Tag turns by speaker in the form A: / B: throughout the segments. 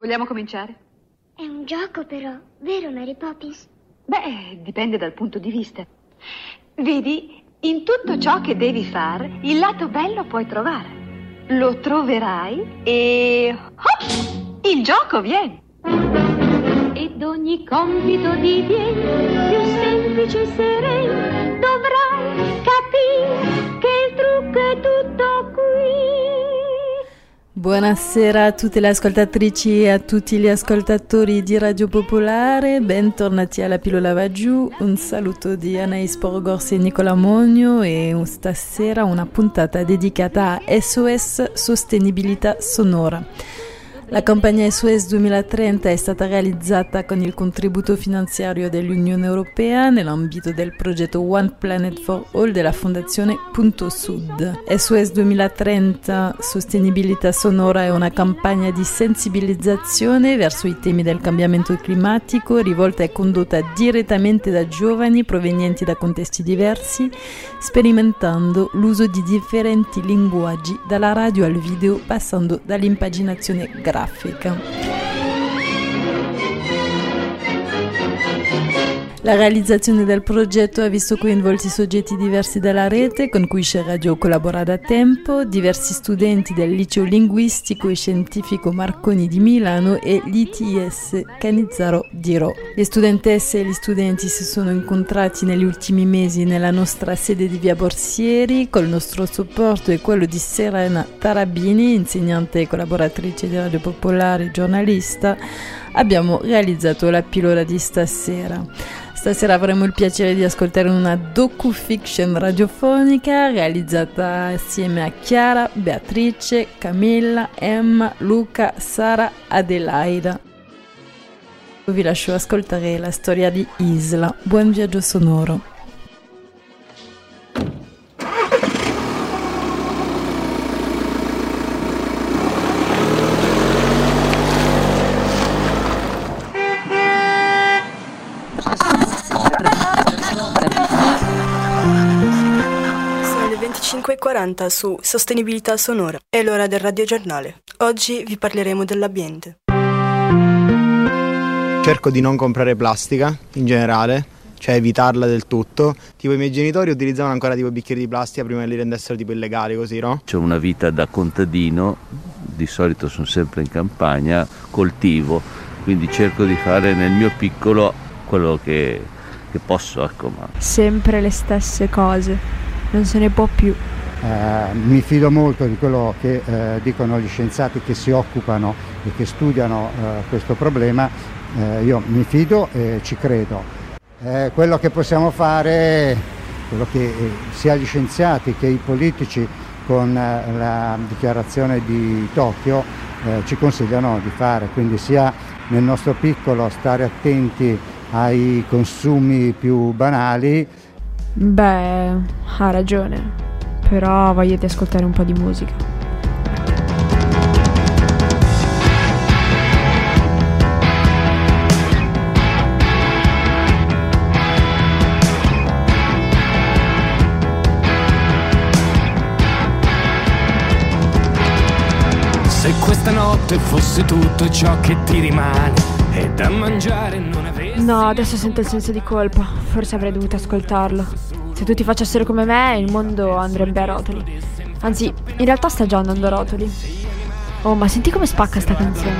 A: Vogliamo cominciare?
B: È un gioco però, vero Mary Poppins?
A: Beh, dipende dal punto di vista. Vedi, in tutto ciò che devi fare, il lato bello puoi trovare. Lo troverai e... Hop! Il gioco viene.
C: Ed ogni compito diviene più semplice e sereno. Dovrai capire che il trucco è qui.
D: Buonasera a tutte le ascoltatrici e a tutti gli ascoltatori di Radio Popolare, bentornati alla Pillola Va Giù, un saluto di Anais Porogorsi e Nicola Monio e stasera una puntata dedicata a SOS Sostenibilità Sonora. La campagna SOS 2030 è stata realizzata con il contributo finanziario dell'Unione Europea nell'ambito del progetto One Planet for All della Fondazione Punto Sud. SOS 2030 Sostenibilità Sonora è una campagna di sensibilizzazione verso i temi del cambiamento climatico rivolta e condotta direttamente da giovani provenienti da contesti diversi, sperimentando l'uso di differenti linguaggi dalla radio al video passando dall'impaginazione grafica La realizzazione del progetto ha visto coinvolti soggetti diversi della rete con cui Share Radio collabora da tempo, diversi studenti del liceo linguistico e scientifico Marconi di Milano e l'ITS Canizzaro di Ro. Le studentesse e gli studenti si sono incontrati negli ultimi mesi nella nostra sede di Via Borsieri col nostro supporto e quello di Serena Tarabini, insegnante e collaboratrice di Radio Popolare e giornalista. Abbiamo realizzato la pillola di stasera. Stasera avremo il piacere di ascoltare una docu-fiction radiofonica realizzata assieme a Chiara, Beatrice, Camilla, Emma, Luca, Sara, Adelaida. Vi lascio ascoltare la storia di Isla. Buon viaggio sonoro.
E: 25.40 su Sostenibilità Sonora. È l'ora del radiogiornale. Oggi vi parleremo dell'ambiente.
F: Cerco di non comprare plastica in generale, cioè evitarla del tutto. Tipo i miei genitori utilizzavano ancora tipo bicchieri di plastica prima che li rendessero tipo illegali così, no?
G: C'ho una vita da contadino, di solito sono sempre in campagna, coltivo, quindi cerco di fare nel mio piccolo quello che, che posso, ecco, ma
H: sempre le stesse cose, non se ne può più.
I: Eh, mi fido molto di quello che eh, dicono gli scienziati che si occupano e che studiano eh, questo problema, Eh, io mi fido e ci credo. Eh, quello che possiamo fare, quello che sia gli scienziati che i politici con la dichiarazione di Tokyo ci consigliano di fare, quindi sia nel nostro piccolo stare attenti ai consumi più banali,
H: Beh, ha ragione, però voglio di ascoltare un po' di musica.
J: Se questa notte fosse tutto ciò che ti rimane e da mangiare non avessi
H: No, adesso sento il senso di colpa, forse avrei dovuto ascoltarlo. Se tutti facessero come me, il mondo andrebbe a rotoli. Anzi, in realtà sta già andando a rotoli. Oh, ma senti come spacca sta canzone.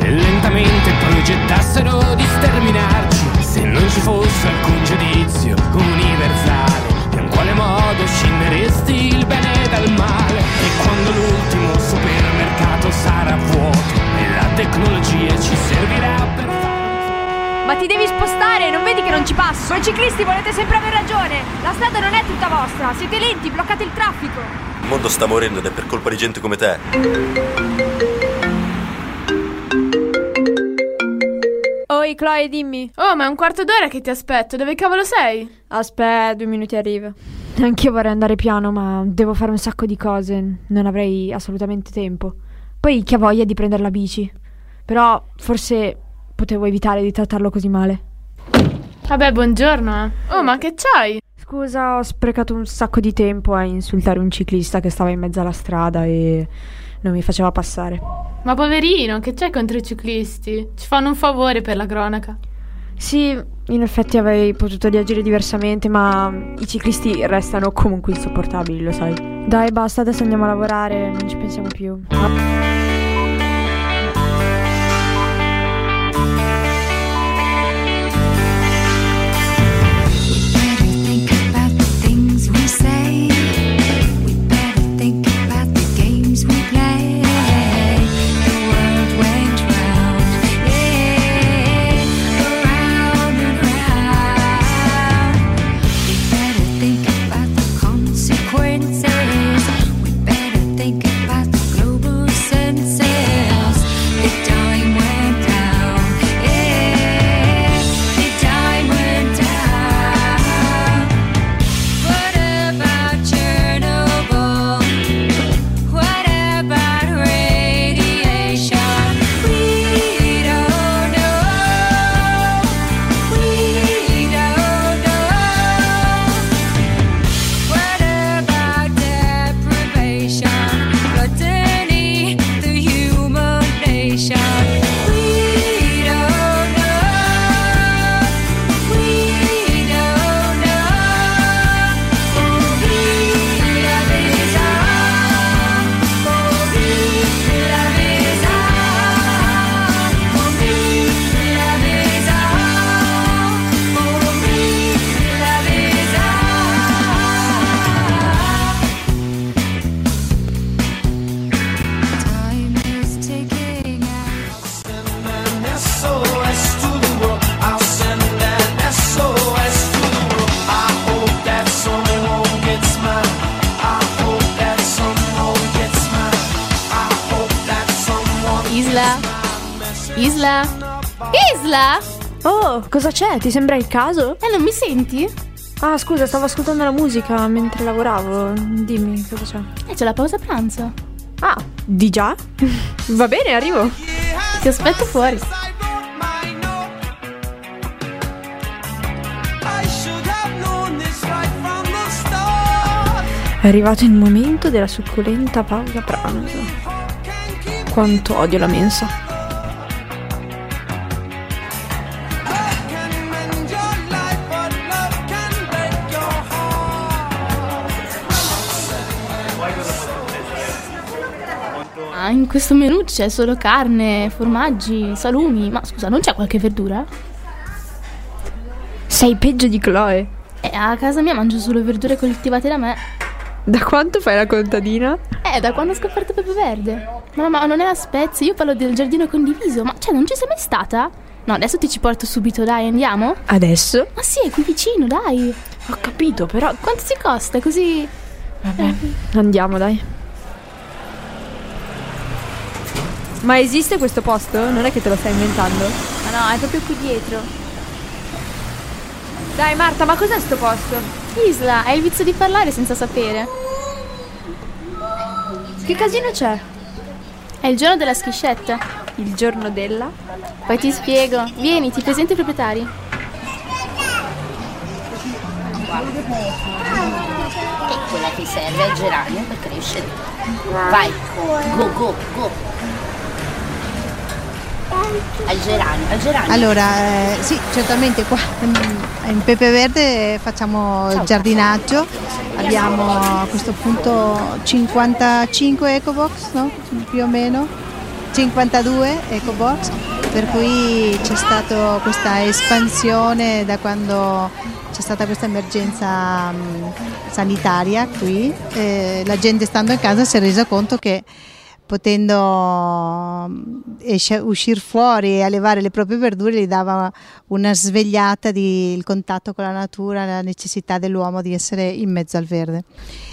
J: e lentamente progettassero di sterminarci se non ci fosse alcun giudizio universale in quale modo scinderesti il bene dal male e quando l'ultimo supermercato sarà vuoto e la tecnologia ci servirà per
K: Ma ti devi spostare, non vedi che non ci passo? Voi ciclisti volete sempre aver ragione. La strada non è tutta vostra. Siete lenti, bloccate il traffico.
L: Il mondo sta morendo ed è per colpa di gente come te.
K: Oi, Chloe, dimmi.
M: Oh, ma è un quarto d'ora che ti aspetto. Dove cavolo sei?
H: Aspetta, due minuti arrivo. Anch'io vorrei andare piano, ma devo fare un sacco di cose. Non avrei assolutamente tempo. Poi chi ha voglia di prendere la bici? Però forse potevo evitare di trattarlo così male.
M: Vabbè, buongiorno. eh. Oh, ma che c'hai?
H: Scusa, ho sprecato un sacco di tempo a insultare un ciclista che stava in mezzo alla strada e non mi faceva passare.
M: Ma poverino, che c'è contro i ciclisti? Ci fanno un favore per la cronaca.
H: Sì, in effetti avrei potuto reagire diversamente, ma i ciclisti restano comunque insopportabili, lo sai. Dai, basta, adesso andiamo a lavorare, non ci pensiamo più.
N: Think
M: Isla? Isla? Isla?
H: Oh, cosa c'è? Ti sembra il caso?
M: Eh, non mi senti?
H: Ah, scusa, stavo ascoltando la musica mentre lavoravo. Dimmi, cosa c'è?
M: Eh, c'è la pausa pranzo.
H: Ah, di già? Va bene, arrivo.
M: Ti aspetto fuori.
H: È arrivato il momento della succulenta pausa pranzo. Quanto odio la mensa.
M: Ah, in questo menù c'è solo carne, formaggi, salumi. Ma scusa, non c'è qualche verdura?
H: Sei peggio di Chloe.
M: Eh, a casa mia mangio solo verdure coltivate da me.
H: Da quanto fai la contadina?
M: Eh, da quando ho scoperto Pepe Verde. Ma, ma non è a Spezia, io parlo del giardino condiviso. Ma cioè, non ci sei mai stata? No, adesso ti ci porto subito, dai, andiamo?
H: Adesso?
M: Ma sì, è qui vicino, dai.
H: Ho capito, però.
M: Quanto ti costa? Così.
H: Vabbè, andiamo, dai. Ma esiste questo posto? Non è che te lo stai inventando?
K: Ma no, è proprio qui dietro.
H: Dai, Marta, ma cos'è sto posto?
M: Isla, hai il vizio di parlare senza sapere.
H: Che casino c'è?
M: È il giorno della schiscetta.
H: Il giorno della?
M: Poi ti spiego. Vieni, ti presento i proprietari.
O: E quella che serve al geranio per crescere. Vai, go, go, go. Al geranio, al geranio.
P: Allora, eh, sì, certamente qua mm, in Pepe Verde facciamo giardinaggio, abbiamo a questo punto 55 ecobox, no? più o meno, 52 ecobox, per cui c'è stata questa espansione da quando c'è stata questa emergenza mm, sanitaria qui, eh, la gente stando in casa si è resa conto che potendo uscire fuori e allevare le proprie verdure gli dava una svegliata di il contatto con la natura, la necessità dell'uomo di essere in mezzo al verde.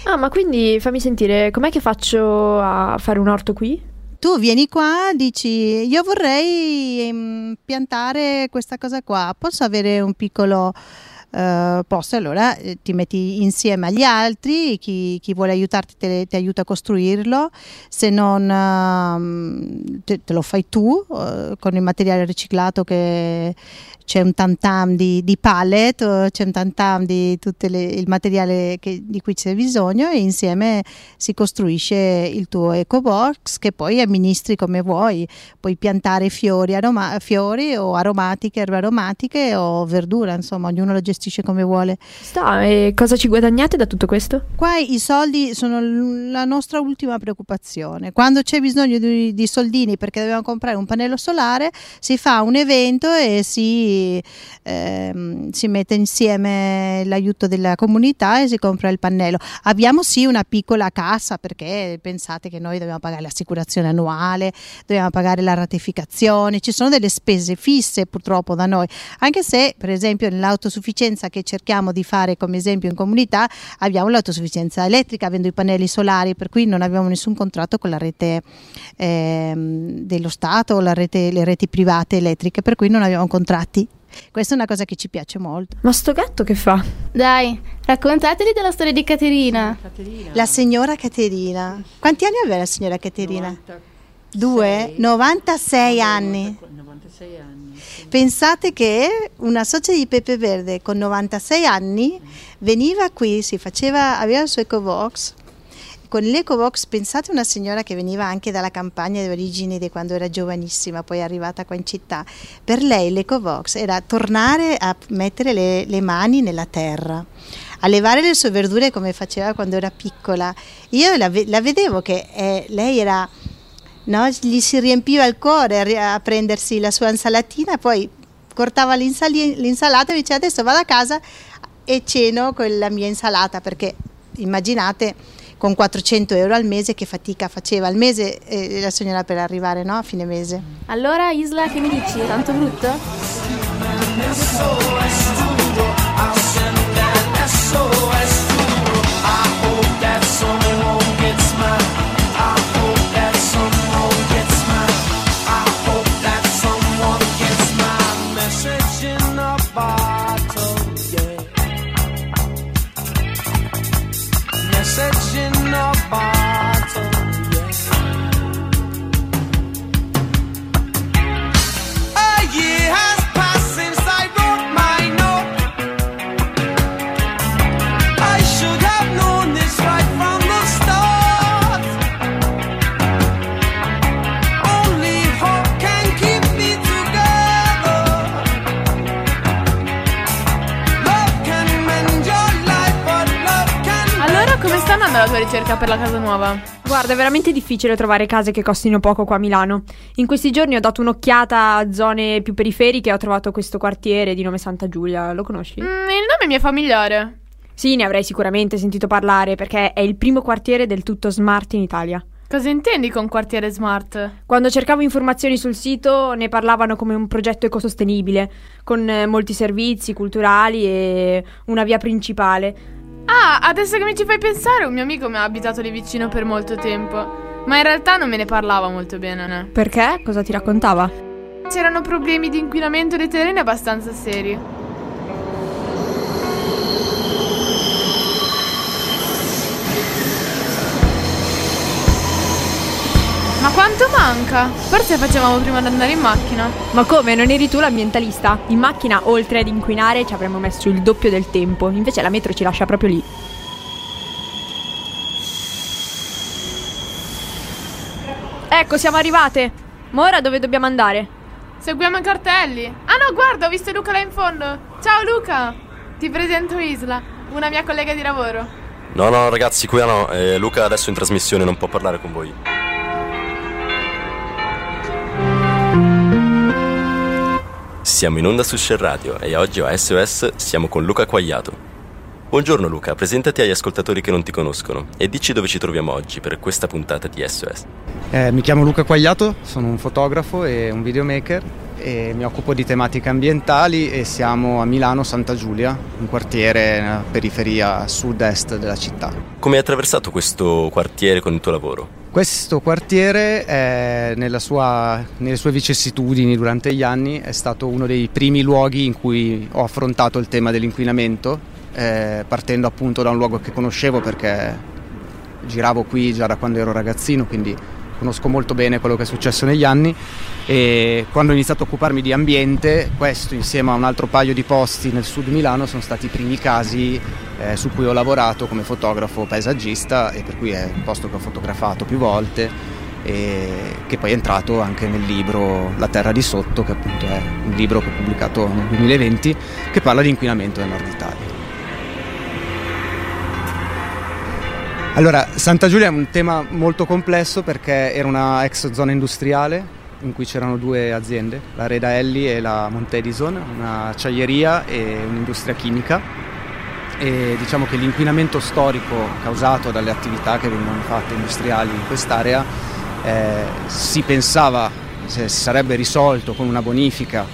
H: Ah, ma quindi fammi sentire, com'è che faccio a fare un orto qui?
P: Tu vieni qua, dici io vorrei mm, piantare questa cosa qua, posso avere un piccolo eh, posti, allora eh, ti metti insieme agli altri, chi, chi vuole aiutarti te, ti aiuta a costruirlo, se non ehm, te, te lo fai tu eh, con il materiale riciclato che c'è un tantam di, di pallet, eh, c'è un tantam di tutto il materiale che- di cui c'è bisogno e insieme si costruisce il tuo eco box che poi amministri come vuoi, puoi piantare fiori, aroma- fiori o aromatiche, erbe aromatiche o verdura, insomma ognuno lo gestisce come vuole.
H: Sta, e cosa ci guadagnate da tutto questo?
P: Qua i soldi sono la nostra ultima preoccupazione. Quando c'è bisogno di, di soldini perché dobbiamo comprare un pannello solare, si fa un evento e si, ehm, si mette insieme l'aiuto della comunità e si compra il pannello. Abbiamo sì una piccola cassa perché pensate che noi dobbiamo pagare l'assicurazione annuale, dobbiamo pagare la ratificazione, ci sono delle spese fisse purtroppo da noi, anche se per esempio nell'autosufficienza che cerchiamo di fare come esempio in comunità abbiamo l'autosufficienza elettrica avendo i pannelli solari per cui non abbiamo nessun contratto con la rete ehm, dello Stato o rete- le reti private elettriche per cui non abbiamo contratti. Questa è una cosa che ci piace molto.
H: Ma sto gatto che fa?
M: Dai, raccontateli della storia di Caterina.
P: La signora Caterina. Quanti anni aveva la signora Caterina? Due? 96 anni. Pensate che una socia di Pepe Verde con 96 anni veniva qui, si faceva, aveva il suo EcoVox. Con l'EcoVox pensate a una signora che veniva anche dalla campagna di origini di quando era giovanissima, poi è arrivata qua in città. Per lei l'EcoVox era tornare a mettere le, le mani nella terra a levare le sue verdure come faceva quando era piccola. Io la, la vedevo che eh, lei era, no, gli si riempiva il cuore a, prendersi la sua insalatina, poi cortava l'insalata e diceva adesso vado a casa e ceno con la mia insalata perché immaginate con 400 euro al mese che fatica faceva al mese eh, la signora per arrivare no, a fine mese.
M: Allora, Isla, che mi dici? È tanto brutto?
K: Ricerca per la casa nuova?
H: Guarda, è veramente difficile trovare case che costino poco qua a Milano. In questi giorni ho dato un'occhiata a zone più periferiche e ho trovato questo quartiere di nome Santa Giulia. Lo conosci?
K: Mm, il nome mi è familiare.
H: Sì, ne avrei sicuramente sentito parlare perché è il primo quartiere del tutto smart in Italia.
K: Cosa intendi con quartiere smart?
H: Quando cercavo informazioni sul sito ne parlavano come un progetto ecosostenibile, con eh, molti servizi culturali e una via principale.
K: Ah, adesso che mi ci fai pensare, un mio amico mi ha abitato lì vicino per molto tempo. Ma in realtà non me ne parlava molto bene, né?
H: Perché? Cosa ti raccontava?
K: C'erano problemi di inquinamento dei terreni abbastanza seri. Ma quanto manca? Forse facevamo prima ad andare in macchina.
H: Ma come? Non eri tu l'ambientalista? In macchina, oltre ad inquinare, ci avremmo messo il doppio del tempo. Invece la metro ci lascia proprio lì. Ecco, siamo arrivate. Ma ora dove dobbiamo andare?
K: Seguiamo i cartelli. Ah no, guarda, ho visto Luca là in fondo. Ciao Luca. Ti presento Isla, una mia collega di lavoro.
L: No, no, ragazzi, qui no. Eh, Luca adesso è in trasmissione, non può parlare con voi. Siamo in onda su Share Radio e oggi a SOS siamo con Luca Quagliato. Buongiorno Luca, presentati agli ascoltatori che non ti conoscono e dici dove ci troviamo oggi per questa puntata di SOS.
Q: Eh, mi chiamo Luca Quagliato, sono un fotografo e un videomaker
F: mi occupo di tematiche ambientali e siamo a Milano Santa Giulia, un quartiere nella periferia sud-est della città.
L: Come hai attraversato questo quartiere con il tuo lavoro?
F: Questo quartiere, nella sua- nelle sue vicissitudini durante gli anni, è stato uno dei primi luoghi in cui ho affrontato il tema dell'inquinamento, eh, partendo appunto da un luogo che conoscevo perché giravo qui già da quando ero ragazzino, quindi conosco molto bene quello che è successo negli anni e quando ho iniziato a occuparmi di ambiente, questo insieme a un altro paio di posti nel sud Milano sono stati i primi casi eh, su cui ho lavorato come fotografo paesaggista e per cui è un posto che ho fotografato più volte e che poi è entrato anche nel libro La terra di sotto, che appunto è un libro che ho pubblicato nel 2020 che parla di inquinamento nel nord Italia. Allora, Santa Giulia è un tema molto complesso perché era una ex zona industriale in cui c'erano due aziende, la Reda Elli e la Montedison, una acciaieria e un'industria chimica. E diciamo che l'inquinamento storico causato dalle attività che venivano fatte industriali in quest'area eh, si pensava si sarebbe risolto con una bonifica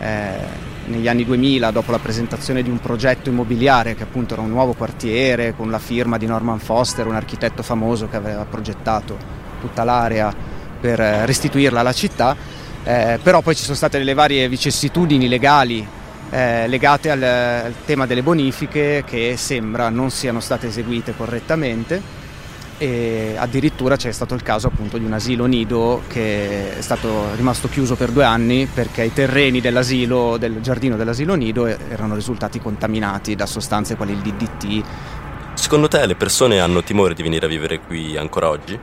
F: eh, negli anni 2000 dopo la presentazione di un progetto immobiliare che appunto era un nuovo quartiere con la firma di Norman Foster, un architetto famoso che aveva progettato tutta l'area per eh, restituirla alla città, eh, però poi ci sono state delle varie vicissitudini legali eh, legate al, al tema delle bonifiche che sembra non siano state eseguite correttamente e addirittura c'è stato il caso appunto di un asilo nido che è stato rimasto chiuso per due anni perché i terreni dell'asilo, del giardino dell'asilo nido erano risultati contaminati da sostanze quali il DDT.
L: Secondo te le persone hanno timore di venire a vivere qui ancora oggi?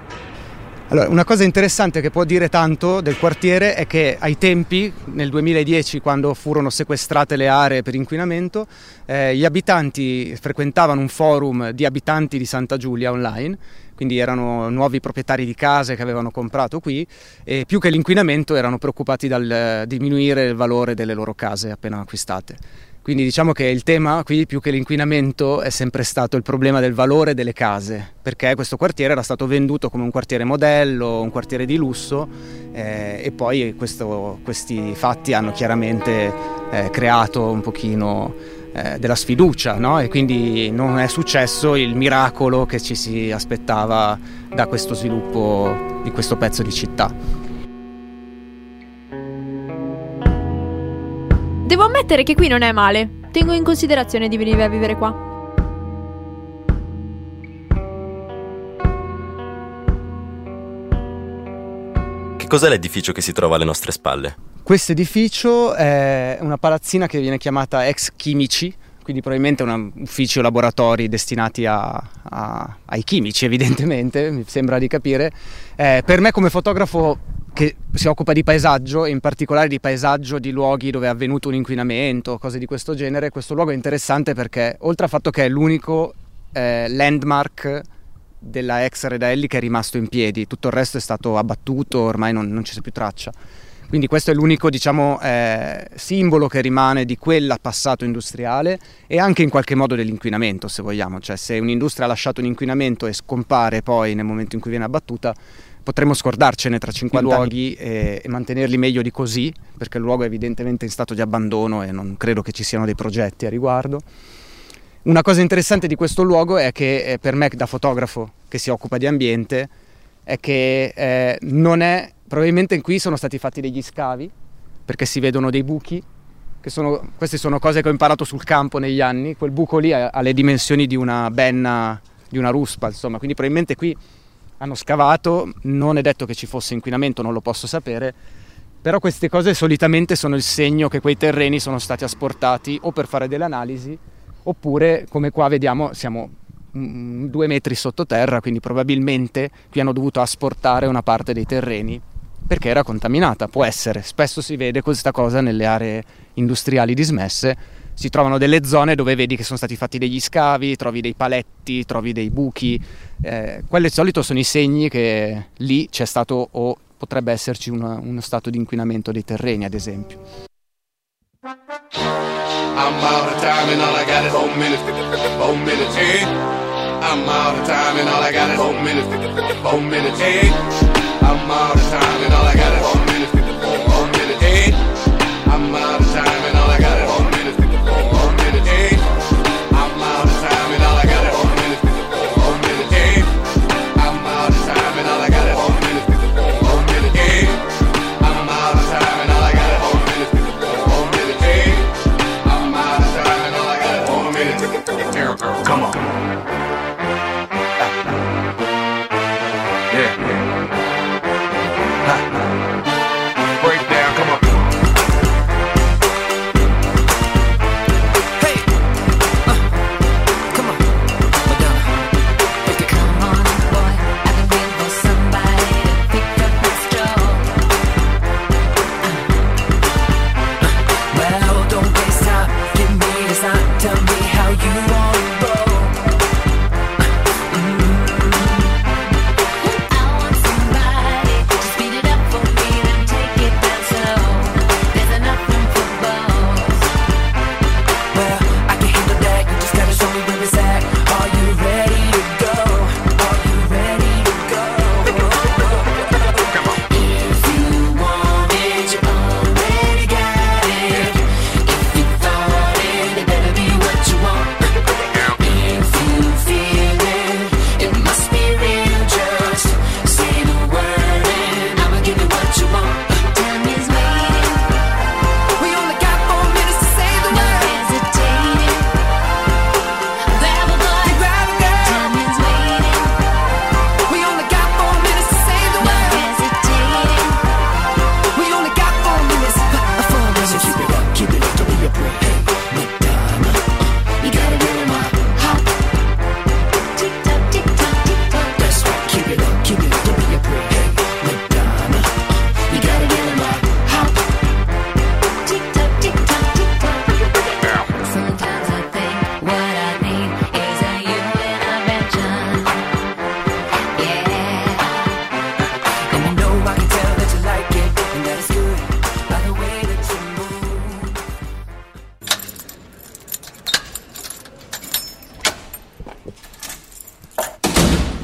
F: Allora, una cosa interessante che può dire tanto del quartiere è che ai tempi, nel 2010, quando furono sequestrate le aree per inquinamento, eh, gli abitanti frequentavano un forum di abitanti di Santa Giulia online, quindi erano nuovi proprietari di case che avevano comprato qui e più che l'inquinamento erano preoccupati dal eh, diminuire il valore delle loro case appena acquistate. Quindi diciamo che il tema qui più che l'inquinamento è sempre stato il problema del valore delle case, perché questo quartiere era stato venduto come un quartiere modello, un quartiere di lusso eh, e poi questo, questi fatti hanno chiaramente eh, creato un pochino eh, della sfiducia no? e quindi non è successo il miracolo che ci si aspettava da questo sviluppo di questo pezzo di città.
K: Devo ammettere che qui non è male. Tengo in considerazione di venire a vivere qua.
L: Che cos'è l'edificio che si trova alle nostre spalle?
F: Questo edificio è una palazzina che viene chiamata ex chimici, quindi probabilmente un ufficio laboratori destinati a, a- ai chimici evidentemente, mi sembra di capire. Eh, per me come fotografo che si occupa di paesaggio in particolare di paesaggio di luoghi dove è avvenuto un inquinamento, cose di questo genere, questo luogo è interessante perché oltre al fatto che è l'unico eh, landmark della ex Redelli che è rimasto in piedi, tutto il resto è stato abbattuto, ormai non, non ci sia più traccia. Quindi questo è l'unico diciamo, eh, simbolo che rimane di quel passato industriale e anche in qualche modo dell'inquinamento, se vogliamo. Cioè se un'industria ha lasciato un inquinamento e scompare poi nel momento in cui viene abbattuta, potremmo scordarcene tra 50 luoghi e, e mantenerli meglio di così, perché il luogo è evidentemente in stato di abbandono e non credo che ci siano dei progetti a riguardo. Una cosa interessante di questo luogo è che eh, per me da fotografo che si occupa di ambiente è che eh, non è, probabilmente qui sono stati fatti degli scavi perché si vedono dei buchi, che sono, queste sono cose che ho imparato sul campo negli anni, quel buco lì ha, ha le dimensioni di una benna, di una ruspa, insomma, quindi probabilmente qui hanno scavato, non è detto che ci fosse inquinamento, non lo posso sapere, però queste cose solitamente sono il segno che quei terreni sono stati asportati o per fare delle analisi oppure come qua vediamo siamo due metri sottoterra, quindi probabilmente qui hanno dovuto asportare una parte dei terreni perché era contaminata, può essere, spesso si vede questa cosa nelle aree industriali dismesse, si trovano delle zone dove vedi che sono stati fatti degli scavi, trovi dei paletti, trovi dei buchi, eh, quelli di solito sono i segni che lì c'è stato o potrebbe esserci una- uno stato di inquinamento dei terreni ad esempio.
Q: I'm out of time and all I got is four minutes. Four minutes, eh? I'm out of time and all I got is four minutes. Four minutes, eh? I'm out of time and all I got is four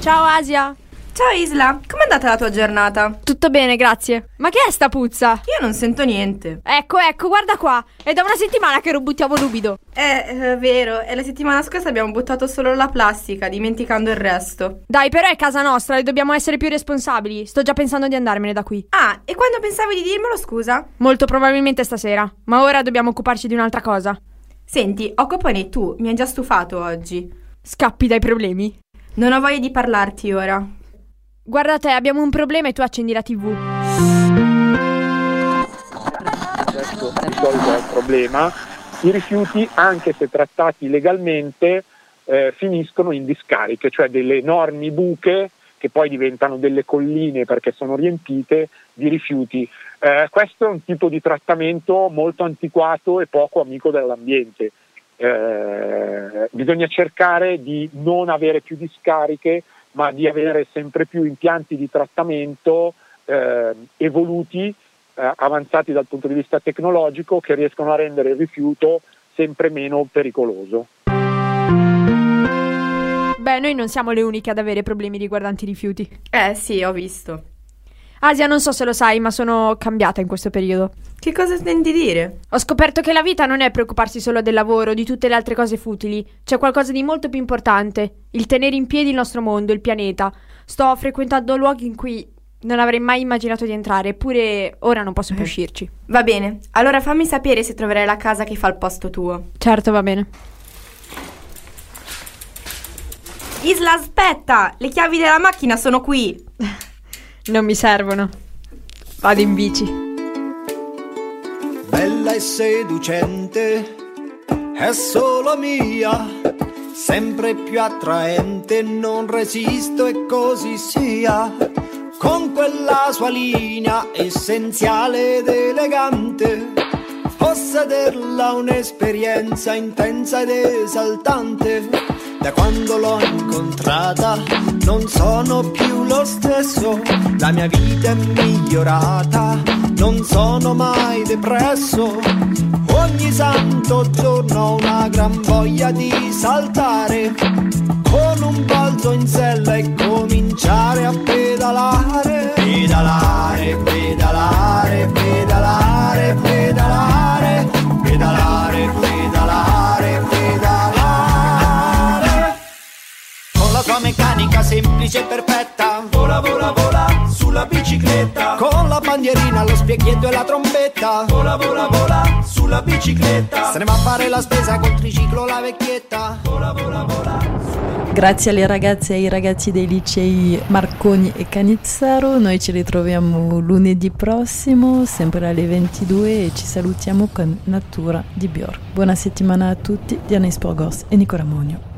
H: Ciao Asia.
R: Ciao Isla, com'è andata la tua giornata?
H: Tutto bene, grazie. Ma che è sta puzza?
R: Io non sento niente.
H: Ecco, ecco, guarda qua. È da una settimana che lo buttiamo lubido.
R: Eh, è vero, e la settimana scorsa abbiamo buttato solo la plastica, dimenticando il resto.
H: Dai, però è casa nostra e dobbiamo essere più responsabili. Sto già pensando di andarmene da qui.
R: Ah, e quando pensavi di dirmelo, scusa?
H: Molto probabilmente stasera. Ma ora dobbiamo occuparci di un'altra cosa.
R: Senti, occupane tu, mi hai già stufato oggi.
H: Scappi dai problemi.
R: Non ho voglia di parlarti ora.
H: Guarda te, abbiamo un problema e tu accendi la TV.
S: Solito è il problema. I rifiuti, anche se trattati legalmente, eh, finiscono in discariche, cioè delle enormi buche che poi diventano delle colline perché sono riempite di rifiuti. Eh, questo è un tipo di trattamento molto antiquato e poco amico dell'ambiente. Eh, bisogna cercare di non avere più discariche, ma di avere sempre più impianti di trattamento eh, evoluti, eh, avanzati dal punto di vista tecnologico, che riescono a rendere il rifiuto sempre meno pericoloso.
H: Beh, noi non siamo le uniche ad avere problemi riguardanti i rifiuti.
R: Eh sì, ho visto.
H: Asia, non so se lo sai, ma sono cambiata in questo periodo.
R: Che cosa intendi dire?
H: Ho scoperto che la vita non è preoccuparsi solo del lavoro, di tutte le altre cose futili. C'è qualcosa di molto più importante: il tenere in piedi il nostro mondo, il pianeta. Sto frequentando luoghi in cui non avrei mai immaginato di entrare, eppure ora non posso più uscirci.
R: Va bene, allora fammi sapere se troverai la casa che fa al posto tuo.
H: Certo, va bene.
R: Isla, aspetta! Le chiavi della macchina sono qui.
H: Non mi servono. Vado in bici.
T: bella e seducente, è solo mia, sempre più attraente, non resisto e così sia, con quella sua linea essenziale ed elegante, possederla un'esperienza intensa ed esaltante. Da quando l'ho incontrata non sono più lo stesso, la mia vita è migliorata, non sono mai depresso. Ogni santo giorno ho una gran voglia di saltare, con un balzo in sella e cominciare bandierina, lo specchietto e la trombetta Vola, vola, vola sulla bicicletta Se ne va a fare la spesa col triciclo la vecchietta Vola, vola, vola
D: Grazie alle ragazze e ai ragazzi dei licei Marconi e Canizzaro, noi ci ritroviamo lunedì prossimo, sempre alle 22 e ci salutiamo con Natura di Bjork. Buona settimana a tutti, Diana Sporgos e Nicola Monio.